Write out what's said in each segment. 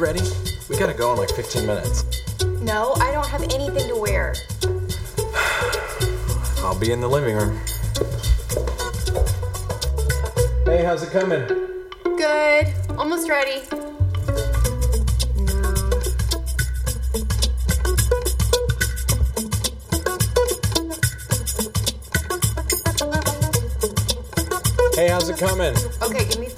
ready? We gotta go in like 15 minutes. No, I don't have anything to wear. I'll be in the living room. Hey, how's it coming? Good. Almost ready. Hey, how's it coming? Okay, give me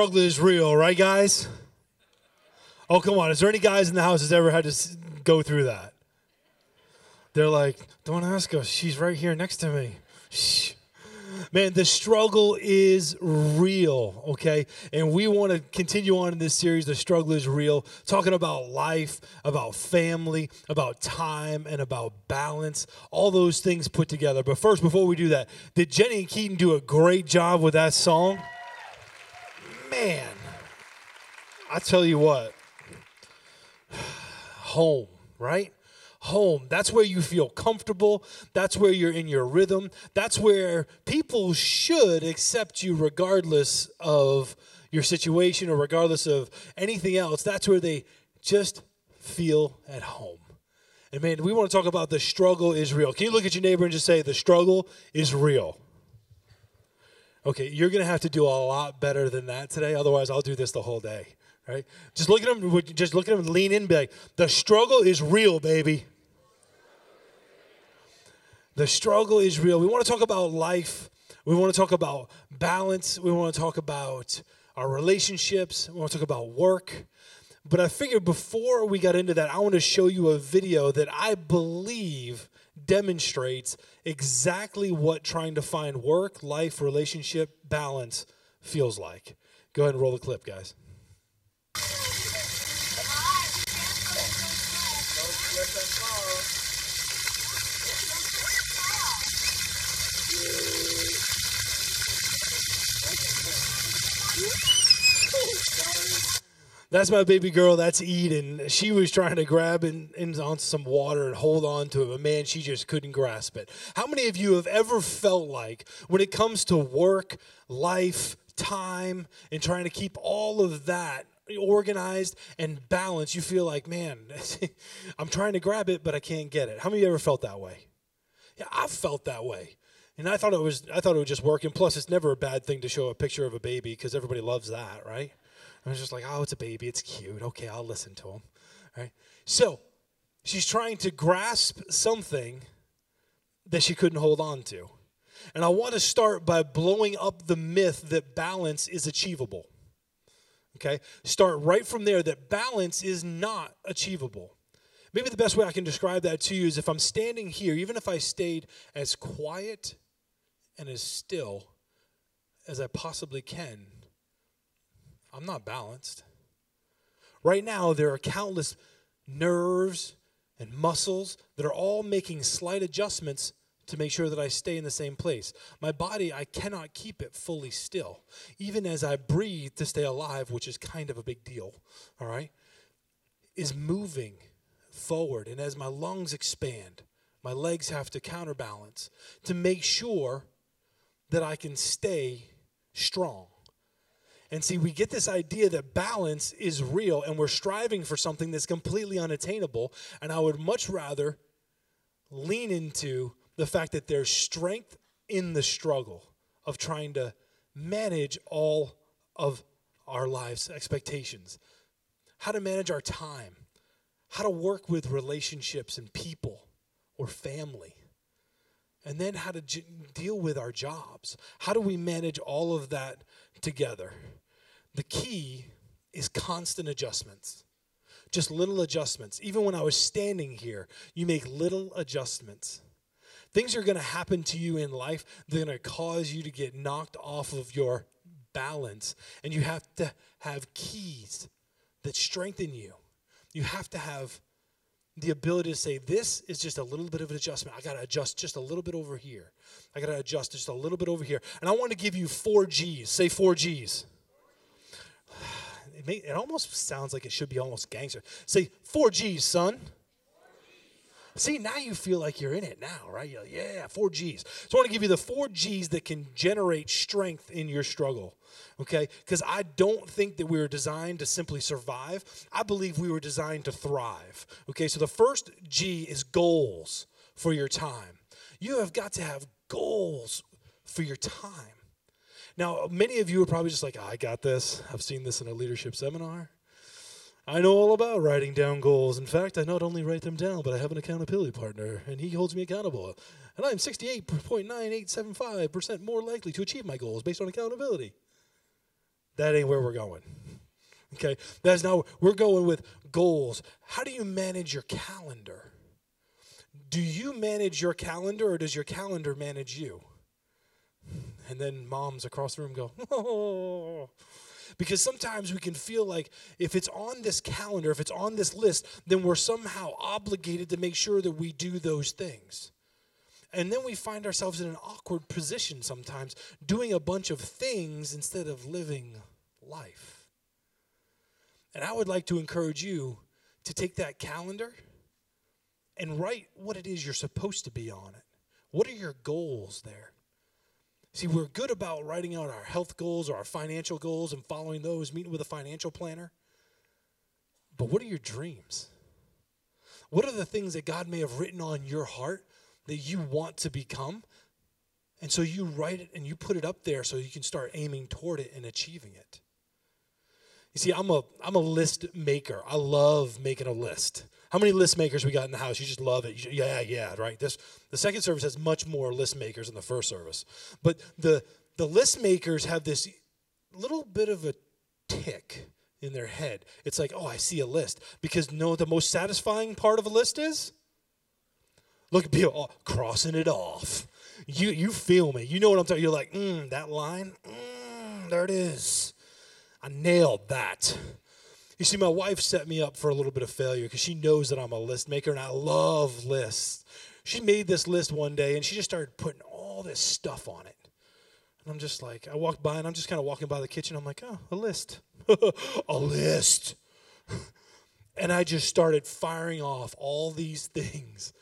struggle is real, right, guys? Oh, come on. Is there any guys in the house that's ever had to go through that? They're like, don't ask us. She's right here next to me. Shh. Man, the struggle is real, okay? And we want to continue on in this series, The Struggle is Real, talking about life, about family, about time, and about balance, all those things put together. But first, before we do that, did Jenny and Keaton do a great job with that song? Man, I tell you what, home, right? Home. That's where you feel comfortable. That's where you're in your rhythm. That's where people should accept you regardless of your situation or regardless of anything else. That's where they just feel at home. And man, we want to talk about the struggle is real. Can you look at your neighbor and just say, the struggle is real? Okay, you're going to have to do a lot better than that today. Otherwise, I'll do this the whole day. Right? Just look at him. Just look at him. Lean in. Be like, the struggle is real, baby. The struggle is real. We want to talk about life. We want to talk about balance. We want to talk about our relationships. We want to talk about work. But I figured before we got into that, I want to show you a video that I believe demonstrates exactly what trying to find work, life, relationship balance feels like. Go ahead and roll the clip, guys. That's my baby girl. That's Eden. She was trying to grab in, in onto some water and hold on to it, but man, she just couldn't grasp it. How many of you have ever felt like when it comes to work, life, time, and trying to keep all of that organized and balanced, you feel like, man, I'm trying to grab it, but I can't get it. How many of you ever felt that way? Yeah, I've felt that way. And I thought it was I thought it was just working. Plus, it's never a bad thing to show a picture of a baby because everybody loves that, right? I was just like, oh, it's a baby, it's cute. Okay, I'll listen to him. Right? So she's trying to grasp something that she couldn't hold on to. And I want to start by blowing up the myth that balance is achievable. Okay? Start right from there that balance is not achievable. Maybe the best way I can describe that to you is if I'm standing here, even if I stayed as quiet and as still as I possibly can, I'm not balanced. Right now, there are countless nerves and muscles that are all making slight adjustments to make sure that I stay in the same place. My body, I cannot keep it fully still, even as I breathe to stay alive, which is kind of a big deal, all right, is moving forward. And as my lungs expand, my legs have to counterbalance to make sure that I can stay strong. And see, we get this idea that balance is real and we're striving for something that's completely unattainable. And I would much rather lean into the fact that there's strength in the struggle of trying to manage all of our lives' expectations, how to manage our time, how to work with relationships and people or family. And then how to j- deal with our jobs. How do we manage all of that together? The key is constant adjustments. Just little adjustments. Even when I was standing here, you make little adjustments. Things are going to happen to you in life. They're going to cause you to get knocked off of your balance. And you have to have keys that strengthen you. You have to have the ability to say, this is just a little bit of an adjustment. I got to adjust just a little bit over here. I got to adjust just a little bit over here. And I want to give you four G's. Say four G's. It, may, it almost sounds like it should be almost gangster. Say four G's, son. See, now you feel like you're in it now, right? You're like, yeah, four G's. So I want to give you the four G's that can generate strength in your struggle, okay? Because I don't think that we were designed to simply survive. I believe we were designed to thrive, okay? So the first G is goals for your time. You have got to have goals for your time. Now, many of you are probably just like, I got this. I've seen this in a leadership seminar. I know all about writing down goals. In fact, I not only write them down, but I have an accountability partner, and he holds me accountable. And I'm 68.9875% more likely to achieve my goals based on accountability. That ain't where we're going. Okay? That's not, we're going with goals. How do you manage your calendar? Do you manage your calendar, or does your calendar manage you? And then moms across the room go, oh. Because sometimes we can feel like if it's on this calendar, if it's on this list, then we're somehow obligated to make sure that we do those things. And then we find ourselves in an awkward position sometimes, doing a bunch of things instead of living life. And I would like to encourage you to take that calendar and write what it is you're supposed to be on it. What are your goals there? See, we're good about writing out our health goals or our financial goals and following those, meeting with a financial planner. But what are your dreams? What are the things that God may have written on your heart that you want to become? And so you write it and you put it up there so you can start aiming toward it and achieving it. You see, I'm a I'm a list maker. I love making a list. How many list makers we got in the house? You just love it. You, yeah, yeah, right. This the second service has much more list makers than the first service, but the the list makers have this little bit of a tick in their head. It's like, oh, I see a list because no, the most satisfying part of a list is look at people oh, crossing it off. You you feel me? You know what I'm talking? You're like, mm, that line, mm, there it is. I nailed that. You see, my wife set me up for a little bit of failure because she knows that I'm a list maker and I love lists. She made this list one day and she just started putting all this stuff on it. And I'm just like, I walked by and I'm just kind of walking by the kitchen. I'm like, oh, a list. a list. and I just started firing off all these things.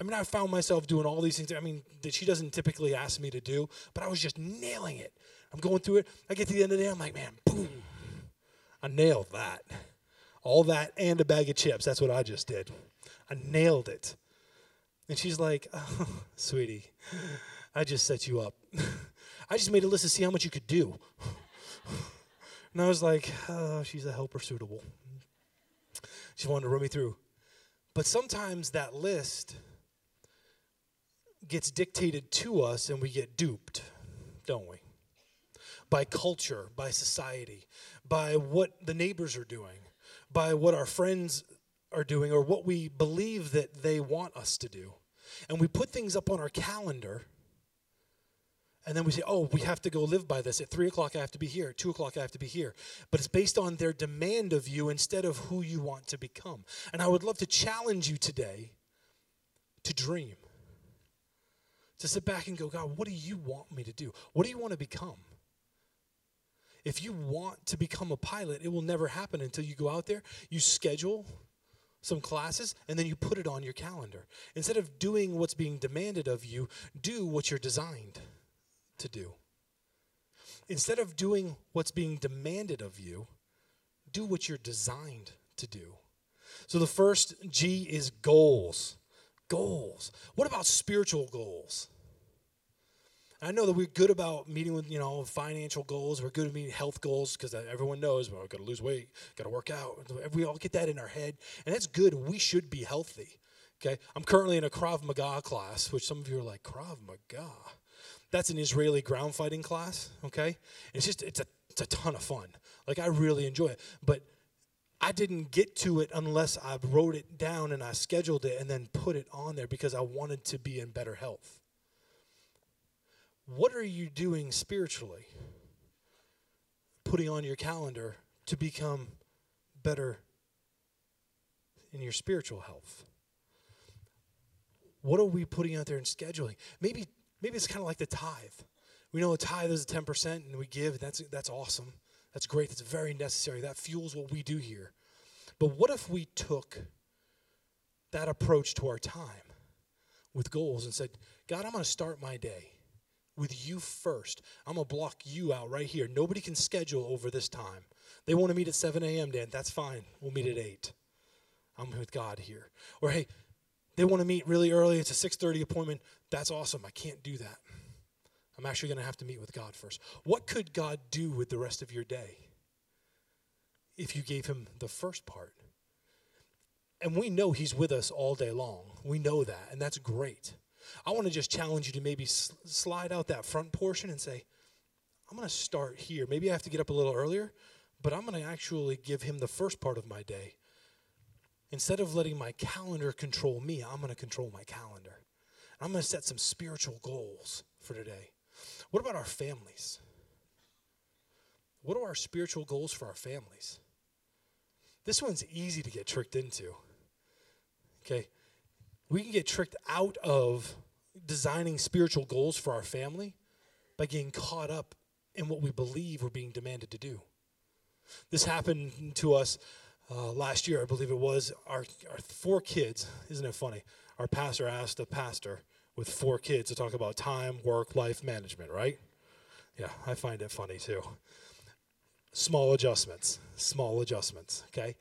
I mean, I found myself doing all these things. I mean, that she doesn't typically ask me to do, but I was just nailing it. I'm going through it. I get to the end of the day, I'm like, man, boom. I nailed that. All that and a bag of chips. That's what I just did. I nailed it. And she's like, oh, sweetie, I just set you up. I just made a list to see how much you could do. And I was like, oh, she's a helper suitable. She wanted to run me through. But sometimes that list gets dictated to us and we get duped, don't we? By culture, by society, by what the neighbors are doing, by what our friends are doing, or what we believe that they want us to do. And we put things up on our calendar. And then we say, oh, we have to go live by this. At three o'clock, I have to be here. At two o'clock, I have to be here. But it's based on their demand of you instead of who you want to become. And I would love to challenge you today to dream, to sit back and go, God, what do you want me to do? What do you want to become? If you want to become a pilot, it will never happen until you go out there, you schedule some classes, and then you put it on your calendar. Instead of doing what's being demanded of you, do what you're designed to do. Instead of doing what's being demanded of you, do what you're designed to do. So the first G is goals. Goals. What about spiritual goals? I know that we're good about meeting with, you know, financial goals. We're good at meeting health goals because everyone knows, well, got to lose weight, got to work out. We all get that in our head. And that's good. We should be healthy. Okay. I'm currently in a Krav Maga class, which some of you are like, Krav Maga? That's an Israeli ground fighting class. Okay. It's just, it's a, it's a ton of fun. Like, I really enjoy it. But I didn't get to it unless I wrote it down and I scheduled it and then put it on there because I wanted to be in better health. What are you doing spiritually? Putting on your calendar to become better in your spiritual health. What are we putting out there in scheduling? Maybe maybe it's kind of like the tithe. We know a tithe is a 10% and we give, and that's that's awesome. That's great. That's very necessary. That fuels what we do here. But what if we took that approach to our time with goals and said, God, I'm going to start my day with you first. I'm going to block you out right here. Nobody can schedule over this time. They want to meet at 7 a.m., Dan. That's fine. We'll meet at mm-hmm. 8. I'm with God here. Or, hey, they want to meet really early. It's a 6:30 appointment. That's awesome. I can't do that. I'm actually going to have to meet with God first. What could God do with the rest of your day if you gave him the first part? And we know he's with us all day long. We know that, and that's great. I want to just challenge you to maybe slide out that front portion and say, I'm going to start here. Maybe I have to get up a little earlier, but I'm going to actually give him the first part of my day. Instead of letting my calendar control me, I'm going to control my calendar. I'm going to set some spiritual goals for today. What about our families? What are our spiritual goals for our families? This one's easy to get tricked into. Okay? We can get tricked out of designing spiritual goals for our family by getting caught up in what we believe we're being demanded to do. This happened to us uh, last year, I believe it was. Our, our four kids, isn't it funny? Our pastor asked a pastor with four kids to talk about time, work, life management, right? Yeah, I find it funny too. Small adjustments, small adjustments, okay?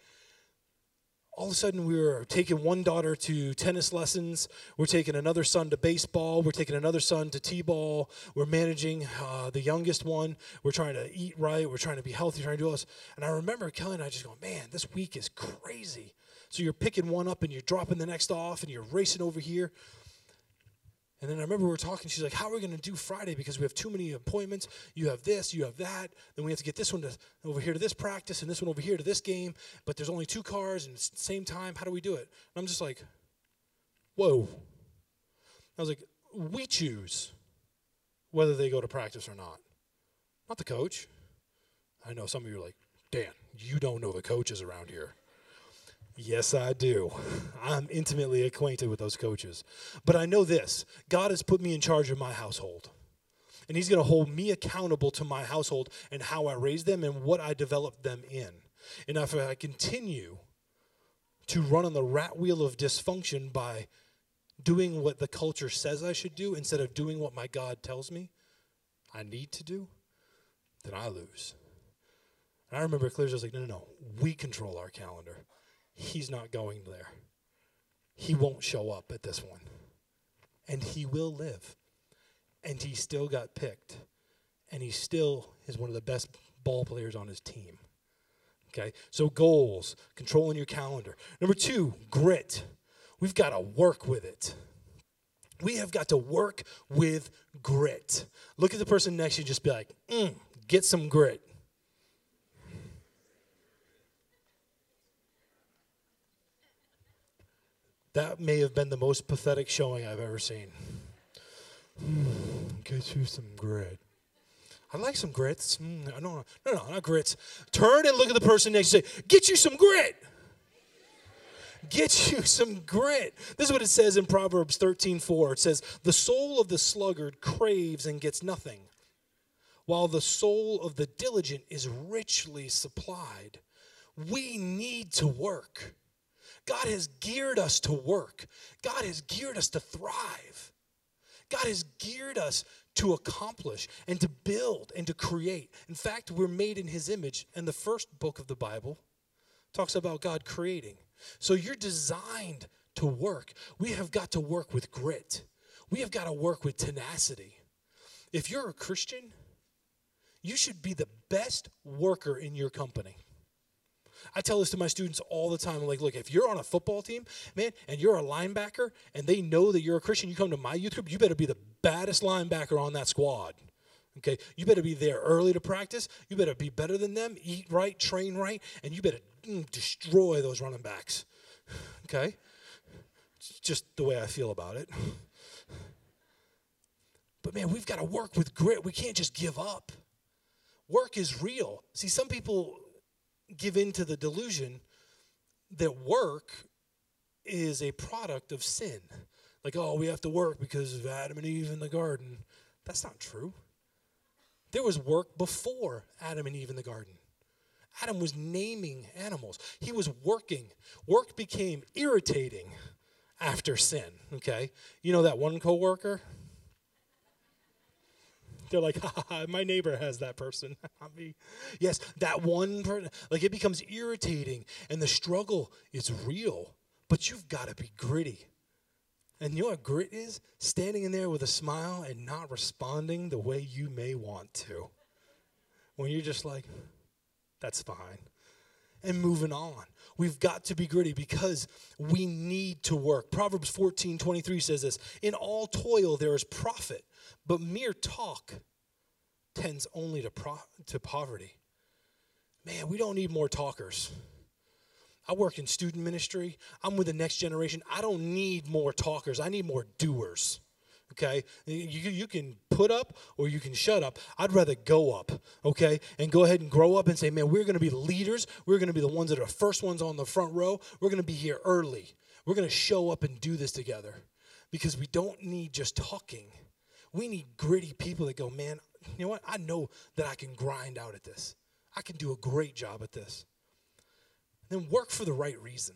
All of a sudden we were taking one daughter to tennis lessons. We're taking another son to baseball. We're taking another son to t-ball. We're managing uh, the youngest one. We're trying to eat right. We're trying to be healthy trying to do all this. And i remember kelly and i just going man this week is crazy. So you're picking one up and you're dropping the next off and you're racing over here and then I remember we were talking. She's like, "How are we going to do Friday? Because we have too many appointments. You have this, you have that. Then we have to get this one to, over here to this practice, and this one over here to this game. But there's only two cars, and it's the same time. How do we do it?" And I'm just like, "Whoa!" I was like, "We choose whether they go to practice or not, not the coach." I know some of you are like, "Dan, you don't know the coaches around here." Yes, I do. I'm intimately acquainted with those coaches. But I know this God has put me in charge of my household. And He's going to hold me accountable to my household and how I raise them and what I develop them in. And if I continue to run on the rat wheel of dysfunction by doing what the culture says I should do instead of doing what my God tells me I need to do, then I lose. And I remember clearly, I was like, no, no, no. We control our calendar he's not going there. He won't show up at this one. And he will live. And he still got picked. And he still is one of the best ball players on his team. Okay? So, goals, controlling your calendar. Number two, grit. We've got to work with it. We have got to work with grit. Look at the person next to you, just be like, mm, get some grit. That may have been the most pathetic showing I've ever seen. Mm, get you some grit. I like some grits. Mm, no, no, no, no, not grits. Turn and look at the person next to you. Say, get you some grit. Get you some grit. This is what it says in Proverbs 13 4. It says, The soul of the sluggard craves and gets nothing, while the soul of the diligent is richly supplied. We need to work. God has geared us to work. God has geared us to thrive. God has geared us to accomplish and to build and to create. In fact, we're made in His image. And the first book of the Bible talks about God creating. So you're designed to work. We have got to work with grit, we have got to work with tenacity. If you're a Christian, you should be the best worker in your company. I tell this to my students all the time. I'm like, look, if you're on a football team, man, and you're a linebacker, and they know that you're a Christian, you come to my youth group, you better be the baddest linebacker on that squad. Okay, you better be there early to practice. You better be better than them, eat right, train right, and you better mm, destroy those running backs. Okay, it's just the way I feel about it. But man, we've got to work with grit. We can't just give up. Work is real. See, some people give in to the delusion that work is a product of sin. Like, oh, we have to work because of Adam and Eve in the garden. That's not true. There was work before Adam and Eve in the garden. Adam was naming animals. He was working. Work became irritating after sin, okay? You know that one coworker? They're like, ha, ha, ha, my neighbor has that person, not me. Yes, that one person, like it becomes irritating and the struggle is real, but you've got to be gritty. And you know what grit is? Standing in there with a smile and not responding the way you may want to. When you're just like, that's fine. And moving on. We've got to be gritty because we need to work. Proverbs 14 23 says this In all toil there is profit, but mere talk tends only to, pro- to poverty. Man, we don't need more talkers. I work in student ministry. I'm with the next generation. I don't need more talkers. I need more doers. Okay? You, you can put up or you can shut up. I'd rather go up, okay? And go ahead and grow up and say, man, we're going to be leaders. We're going to be the ones that are first ones on the front row. We're going to be here early. We're going to show up and do this together because we don't need just talking. We need gritty people that go, man, you know what? I know that I can grind out at this. I can do a great job at this then work for the right reason.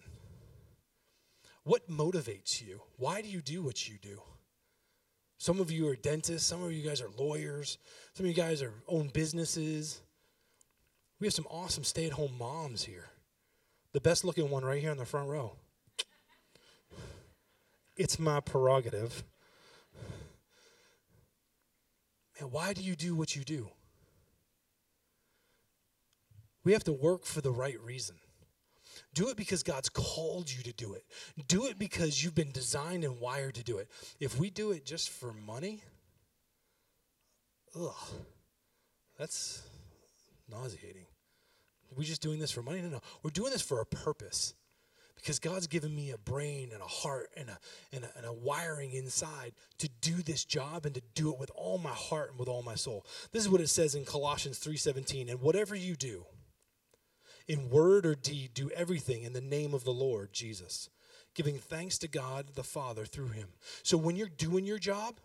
What motivates you? Why do you do what you do? Some of you are dentists, some of you guys are lawyers, some of you guys are own businesses. We have some awesome stay-at-home moms here. The best looking one right here in the front row. It's my prerogative. Man, why do you do what you do? We have to work for the right reason. Do it because God's called you to do it. Do it because you've been designed and wired to do it. If we do it just for money, ugh, that's nauseating. Are we just doing this for money? No, no. We're doing this for a purpose. Because God's given me a brain and a heart and a, and a, and a wiring inside to do this job and to do it with all my heart and with all my soul. This is what it says in Colossians 3:17. And whatever you do, in word or deed, do everything in the name of the Lord Jesus, giving thanks to God the Father through him. So when you're doing your job,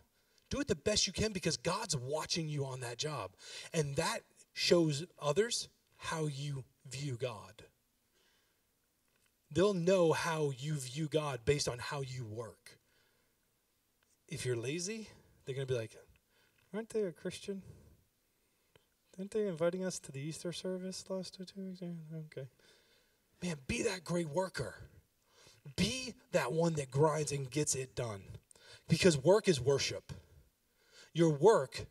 do it the best you can because God's watching you on that job. And that shows others how you view God. They'll know how you view God based on how you work. If you're lazy, they're going to be like, Aren't they a Christian? Aren't they inviting us to the Easter service last two weeks? Okay. Man, be that great worker. Be that one that grinds and gets it done. Because work is worship. Your work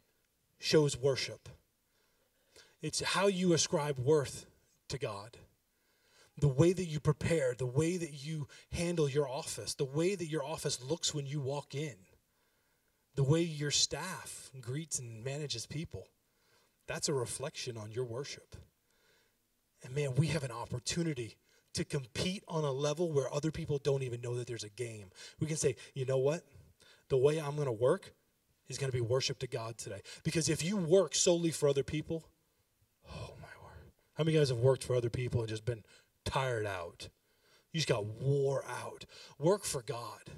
shows worship. It's how you ascribe worth to God. The way that you prepare, the way that you handle your office, the way that your office looks when you walk in, the way your staff greets and manages people. That's a reflection on your worship. And man, we have an opportunity to compete on a level where other people don't even know that there's a game. We can say, you know what? The way I'm going to work is going to be worship to God today. Because if you work solely for other people, oh my word. How many guys have worked for other people and just been tired out? You just got wore out. Work for God.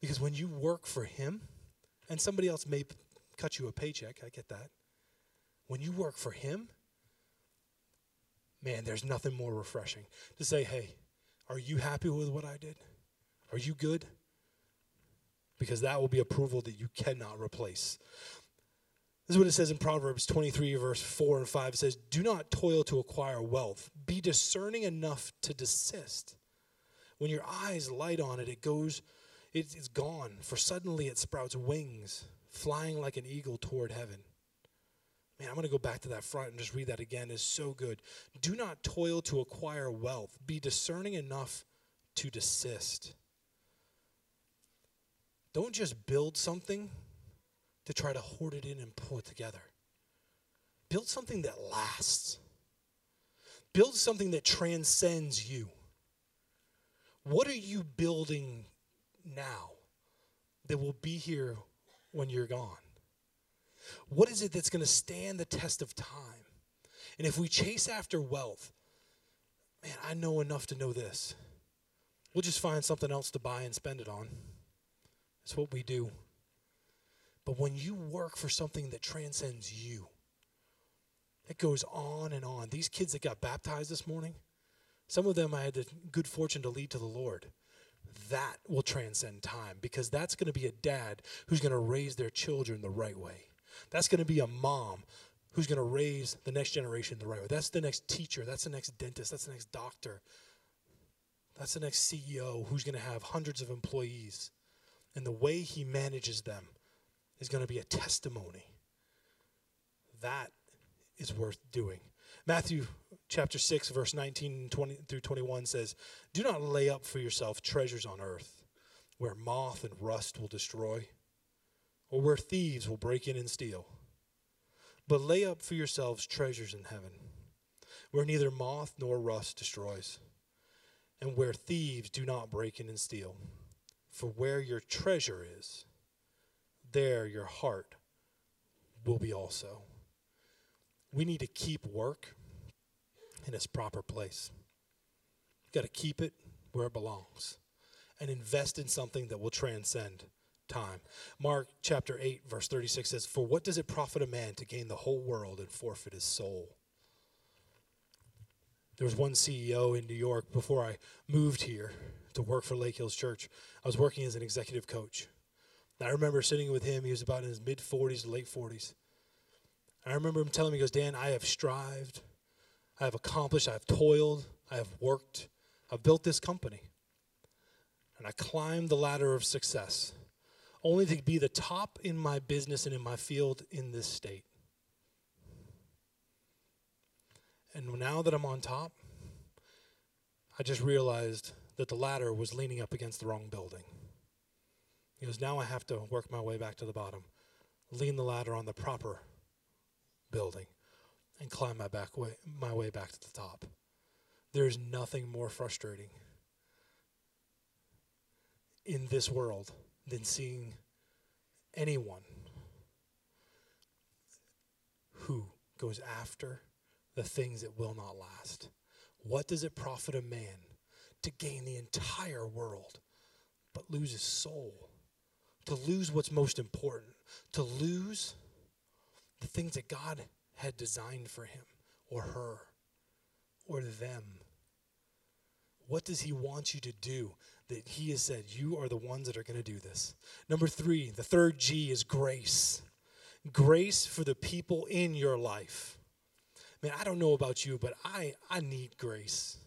Because when you work for Him, and somebody else may cut you a paycheck, I get that. When you work for Him, man, there's nothing more refreshing to say, hey, are you happy with what I did? Are you good? Because that will be approval that you cannot replace. This is what it says in Proverbs 23, verse 4 and 5. It says, Do not toil to acquire wealth. Be discerning enough to desist. When your eyes light on it, it goes, it's gone, for suddenly it sprouts wings, flying like an eagle toward heaven. Man, I'm going to go back to that front and just read that again. It's so good. Do not toil to acquire wealth. Be discerning enough to desist. Don't just build something to try to hoard it in and pull it together. Build something that lasts. Build something that transcends you. What are you building now that will be here when you're gone? What is it that's going to stand the test of time? And if we chase after wealth, man, I know enough to know this. We'll just find something else to buy and spend it on. It's what we do. But when you work for something that transcends you, it goes on and on. These kids that got baptized this morning, some of them I had the good fortune to lead to the Lord. That will transcend time because that's going to be a dad who's going to raise their children the right way. That's going to be a mom who's going to raise the next generation the right way. That's the next teacher. That's the next dentist. That's the next doctor. That's the next CEO who's going to have hundreds of employees. And the way he manages them is going to be a testimony. That is worth doing. Matthew chapter 6, verse 19 20 through 21 says, Do not lay up for yourself treasures on earth, where moth and rust will destroy, or where thieves will break in and steal. But lay up for yourselves treasures in heaven, where neither moth nor rust destroys, and where thieves do not break in and steal. For where your treasure is, there your heart will be also. We need to keep work in its proper place. Got to keep it where it belongs and invest in something that will transcend time. Mark chapter 8, verse 36 says, For what does it profit a man to gain the whole world and forfeit his soul? There was one CEO in New York before I moved here to work for Lake Hills Church. I was working as an executive coach. I remember sitting with him, he was about in his mid 40s, late 40s. I remember him telling me, he goes, Dan, I have strived, I have accomplished, I have toiled, I have worked, I've built this company. And I climbed the ladder of success only to be the top in my business and in my field in this state. And now that I'm on top, I just realized that the ladder was leaning up against the wrong building. Goes, Now I have to work my way back to the bottom, lean the ladder on the proper building, and climb my, back way, my way back to the top. There's nothing more frustrating in this world than seeing anyone who goes after the things that will not last. What does it profit a man to gain the entire world but lose his soul? To lose what's most important, to lose the things that God had designed for him or her or them. What does he want you to do that he has said, you are the ones that are going to do this? Number three, the third G is grace. Grace for the people in your life. Man, I don't know about you, but I, I need grace.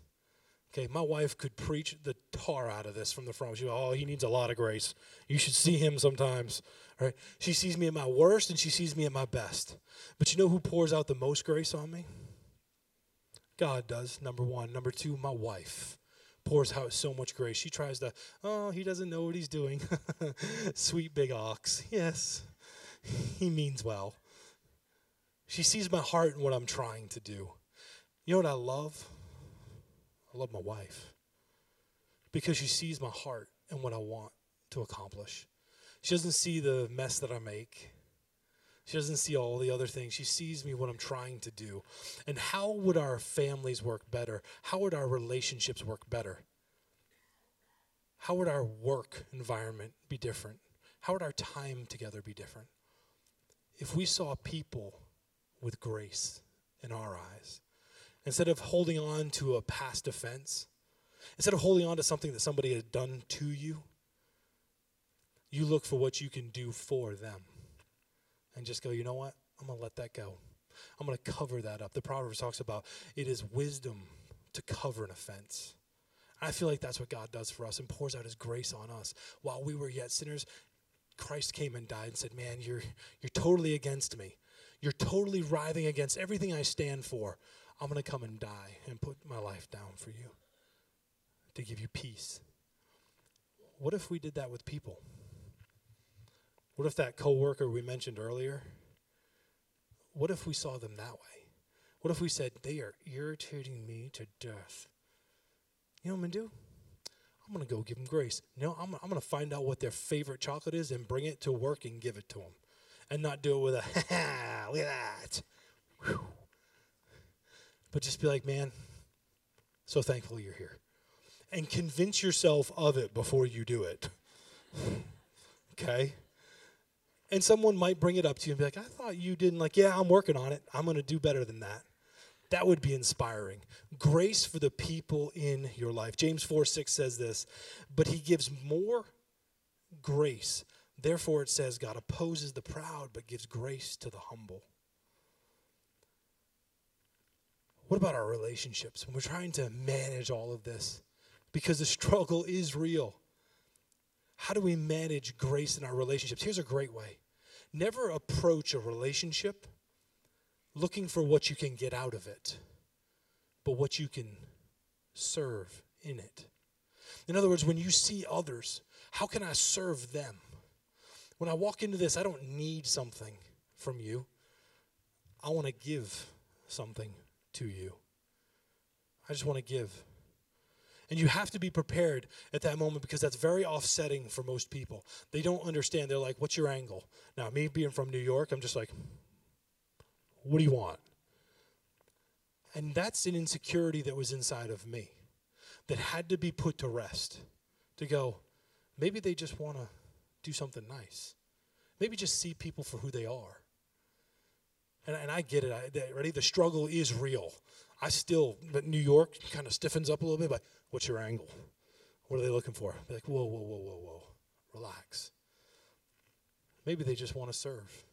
Okay, my wife could preach the tar out of this from the front. She, oh, he needs a lot of grace. You should see him sometimes. Right? She sees me at my worst and she sees me at my best. But you know who pours out the most grace on me? God does, number one. Number two, my wife pours out so much grace. She tries to, oh, he doesn't know what he's doing. Sweet big ox. Yes, he means well. She sees my heart and what I'm trying to do. You know what I love? I love my wife because she sees my heart and what I want to accomplish. She doesn't see the mess that I make. She doesn't see all the other things. She sees me what I'm trying to do. And how would our families work better? How would our relationships work better? How would our work environment be different? How would our time together be different? If we saw people with grace in our eyes, instead of holding on to a past offense, instead of holding on to something that somebody had done to you, you look for what you can do for them and just go, you know what? I'm going to let that go. I'm going to cover that up. The Proverbs talks about it is wisdom to cover an offense. I feel like that's what God does for us and pours out his grace on us. While we were yet sinners, Christ came and died and said, Man, you're, you're totally against me. You're totally writhing against everything I stand for. I'm going to come and die and put my life down for you to give you peace. What if we did that with people? What if that coworker we mentioned earlier? What if we saw them that way? What if we said, they are irritating me to death? You know what I'm going to do? I'm going to go give them grace. Know, I'm, I'm going to find out what their favorite chocolate is and bring it to work and give it to them. And not do it with a, ha ha, look at that. Whew. But just be like, man, so thankful you're here. And convince yourself of it before you do it. okay? And someone might bring it up to you and be like, I thought you didn't like, yeah, I'm working on it. I'm going to do better than that. That would be inspiring. Grace for the people in your life. James 4 6 says this, but he gives more grace. Therefore, it says, God opposes the proud, but gives grace to the humble. What about our relationships? When we're trying to manage all of this, because the struggle is real. How do we manage grace in our relationships? Here's a great way never approach a relationship looking for what you can get out of it, but what you can serve in it. In other words, when you see others, how can I serve them? When I walk into this, I don't need something from you. I want to give something to you. I just want to give. And you have to be prepared at that moment because that's very offsetting for most people. They don't understand. They're like, What's your angle? Now, me being from New York, I'm just like, What do you want? And that's an insecurity that was inside of me that had to be put to rest. To go, maybe they just want to do something nice. Maybe just see people for who they are. And, and I get it. I, ready? The struggle is real. I still, but New York kind of stiffens up a little bit, but what's your angle? What are they looking for? Be like, whoa, whoa, whoa, whoa, whoa. Relax. Maybe they just want to serve.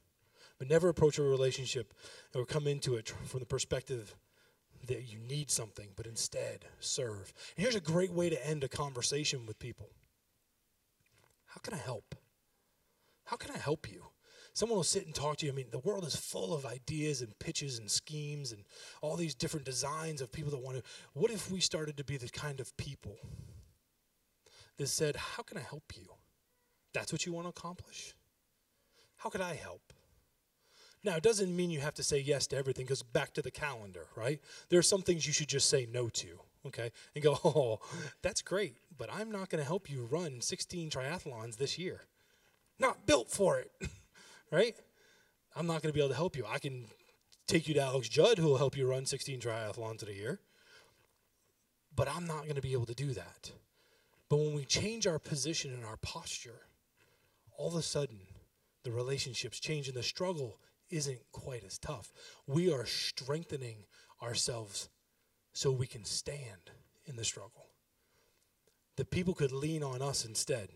But never approach a relationship or come into it from the perspective that you need something, but instead serve. And here's a great way to end a conversation with people How can I help? How can I help you? Someone will sit and talk to you. I mean, the world is full of ideas and pitches and schemes and all these different designs of people that want to. What if we started to be the kind of people that said, How can I help you? That's what you want to accomplish? How could I help? Now, it doesn't mean you have to say yes to everything because back to the calendar, right? There are some things you should just say no to, okay? And go, oh, that's great, but I'm not going to help you run 16 triathlons this year. Not built for it. right? I'm not going to be able to help you. I can take you to Alex Judd, who will help you run 16 triathlons in a year, but I'm not going to be able to do that. But when we change our position and our posture, all of a sudden the relationships change and the struggle isn't quite as tough. We are strengthening ourselves so we can stand in the struggle. That people could lean on us instead.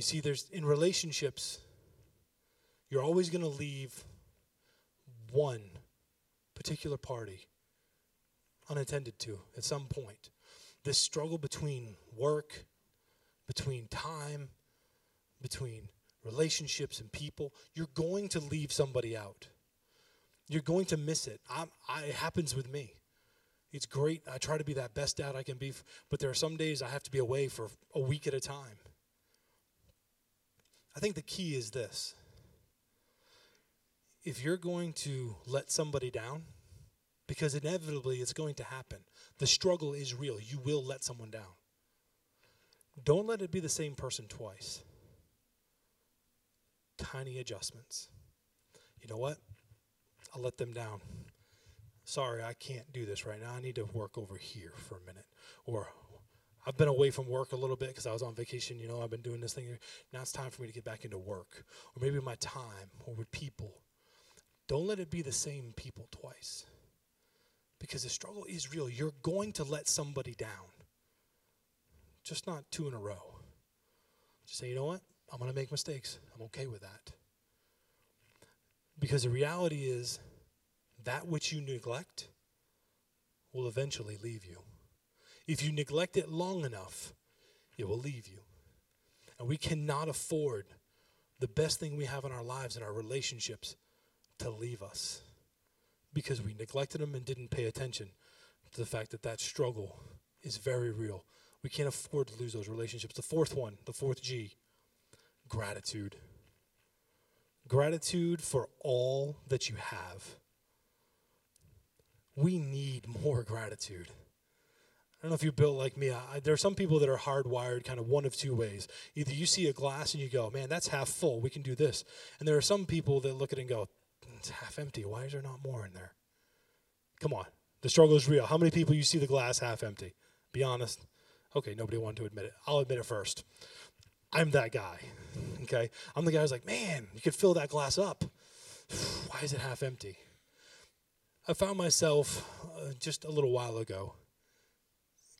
You see, there's in relationships, you're always going to leave one particular party unattended to at some point. This struggle between work, between time, between relationships and people, you're going to leave somebody out. You're going to miss it. I, it happens with me. It's great. I try to be that best dad I can be, but there are some days I have to be away for a week at a time. I think the key is this if you're going to let somebody down, because inevitably it's going to happen, the struggle is real. You will let someone down. Don't let it be the same person twice. Tiny adjustments. You know what? I'll let them down. Sorry, I can't do this right now. I need to work over here for a minute. Or I've been away from work a little bit because I was on vacation. You know, I've been doing this thing. Now it's time for me to get back into work, or maybe my time, or with people. Don't let it be the same people twice, because the struggle is real. You're going to let somebody down, just not two in a row. Just say, you know what? I'm going to make mistakes. I'm okay with that. Because the reality is, that which you neglect will eventually leave you. If you neglect it long enough, it will leave you. And we cannot afford the best thing we have in our lives and our relationships to leave us because we neglected them and didn't pay attention to the fact that that struggle is very real. We can't afford to lose those relationships. The fourth one, the fourth G, gratitude. Gratitude for all that you have. We need more gratitude. I don't know if you're built like me. I, there are some people that are hardwired kind of one of two ways. Either you see a glass and you go, man, that's half full. We can do this. And there are some people that look at it and go, it's half empty. Why is there not more in there? Come on. The struggle is real. How many people you see the glass half empty? Be honest. Okay, nobody wanted to admit it. I'll admit it first. I'm that guy. Okay? I'm the guy who's like, man, you could fill that glass up. Why is it half empty? I found myself uh, just a little while ago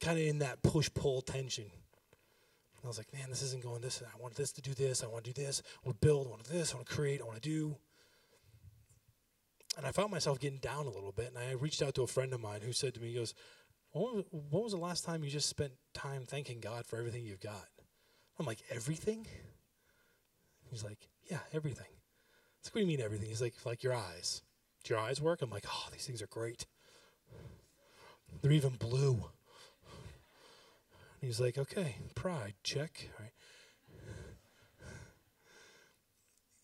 kind of in that push pull tension. I was like, man, this isn't going this. I want this to do this. I want to do this. I want to build. I want to do this. I want to create. I want to do. And I found myself getting down a little bit. And I reached out to a friend of mine who said to me, he goes, when was, when was the last time you just spent time thanking God for everything you've got? I'm like, everything? He's like, yeah, everything. It's like, what do you mean everything? He's like, like your eyes. Do your eyes work? I'm like, oh, these things are great. They're even blue. He's like, okay, pride, check.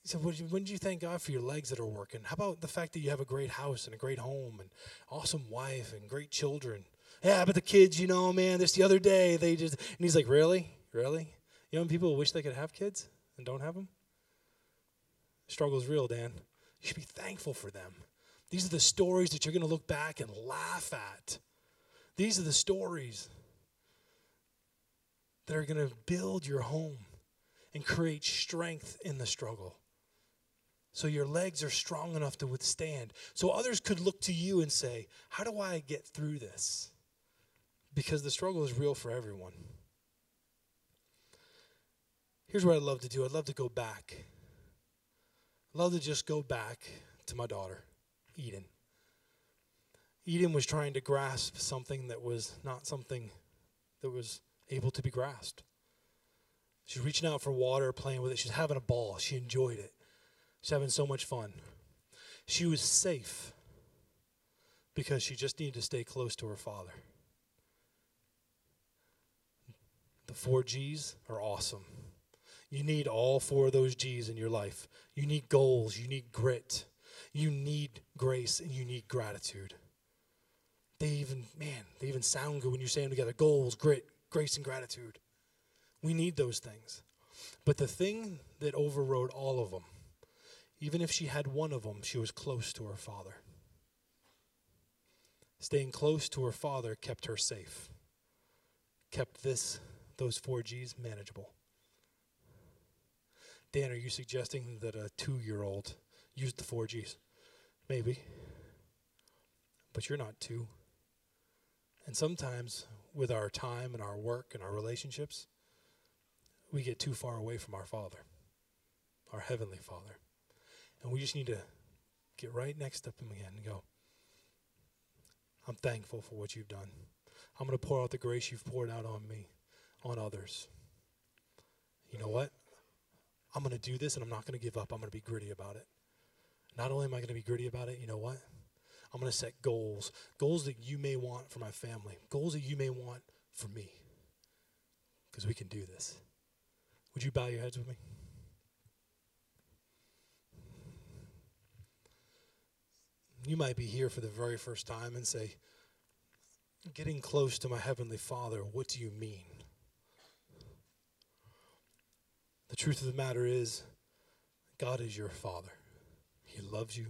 He said, when did you thank God for your legs that are working? How about the fact that you have a great house and a great home and awesome wife and great children? Yeah, but the kids, you know, man, this the other day, they just, and he's like, really? Really? You know, people wish they could have kids and don't have them? The struggle's real, Dan. You should be thankful for them. These are the stories that you're going to look back and laugh at. These are the stories that are going to build your home and create strength in the struggle. So your legs are strong enough to withstand. So others could look to you and say, How do I get through this? Because the struggle is real for everyone. Here's what I'd love to do I'd love to go back. I'd love to just go back to my daughter, Eden. Eden was trying to grasp something that was not something that was able to be grasped. She's reaching out for water, playing with it. She's having a ball. She enjoyed it. She's having so much fun. She was safe because she just needed to stay close to her father. The four G's are awesome. You need all four of those G's in your life. You need goals, you need grit, you need grace, and you need gratitude. They even, man, they even sound good when you say them together goals, grit, grace and gratitude. We need those things. But the thing that overrode all of them, even if she had one of them, she was close to her father. Staying close to her father kept her safe, kept this, those four G's manageable. Dan, are you suggesting that a two year old used the four G's? Maybe. But you're not two. And sometimes with our time and our work and our relationships, we get too far away from our Father, our Heavenly Father. And we just need to get right next to Him again and go, I'm thankful for what you've done. I'm going to pour out the grace you've poured out on me, on others. You know what? I'm going to do this and I'm not going to give up. I'm going to be gritty about it. Not only am I going to be gritty about it, you know what? I'm going to set goals, goals that you may want for my family, goals that you may want for me. Because we can do this. Would you bow your heads with me? You might be here for the very first time and say, Getting close to my Heavenly Father, what do you mean? The truth of the matter is, God is your Father. He loves you.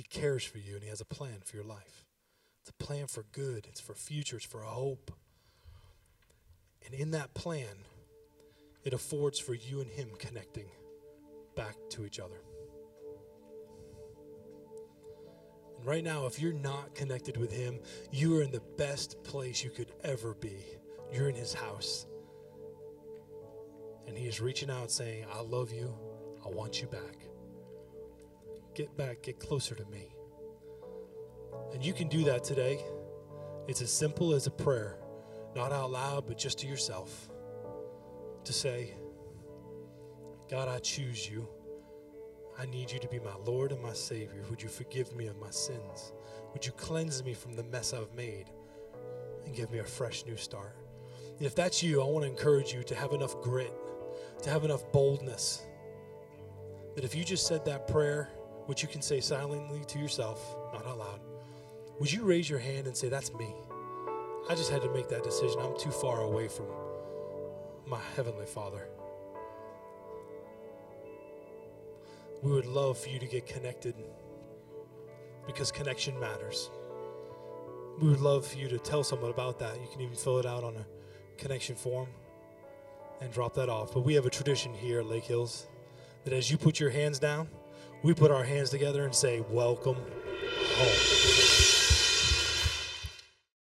He cares for you and He has a plan for your life. It's a plan for good, it's for future, it's for hope. And in that plan, it affords for you and Him connecting back to each other. And right now, if you're not connected with Him, you are in the best place you could ever be. You're in His house. And He is reaching out saying, I love you. I want you back get back, get closer to me. And you can do that today. It's as simple as a prayer, not out loud, but just to yourself. To say, God, I choose you. I need you to be my Lord and my Savior. Would you forgive me of my sins? Would you cleanse me from the mess I've made and give me a fresh new start? If that's you, I want to encourage you to have enough grit, to have enough boldness that if you just said that prayer, which you can say silently to yourself, not out loud, would you raise your hand and say, That's me? I just had to make that decision. I'm too far away from my Heavenly Father. We would love for you to get connected because connection matters. We would love for you to tell someone about that. You can even fill it out on a connection form. and drop that off. But we have a tradition here at Lake Hills that as you put your hands down, we put our hands together and say, Welcome home.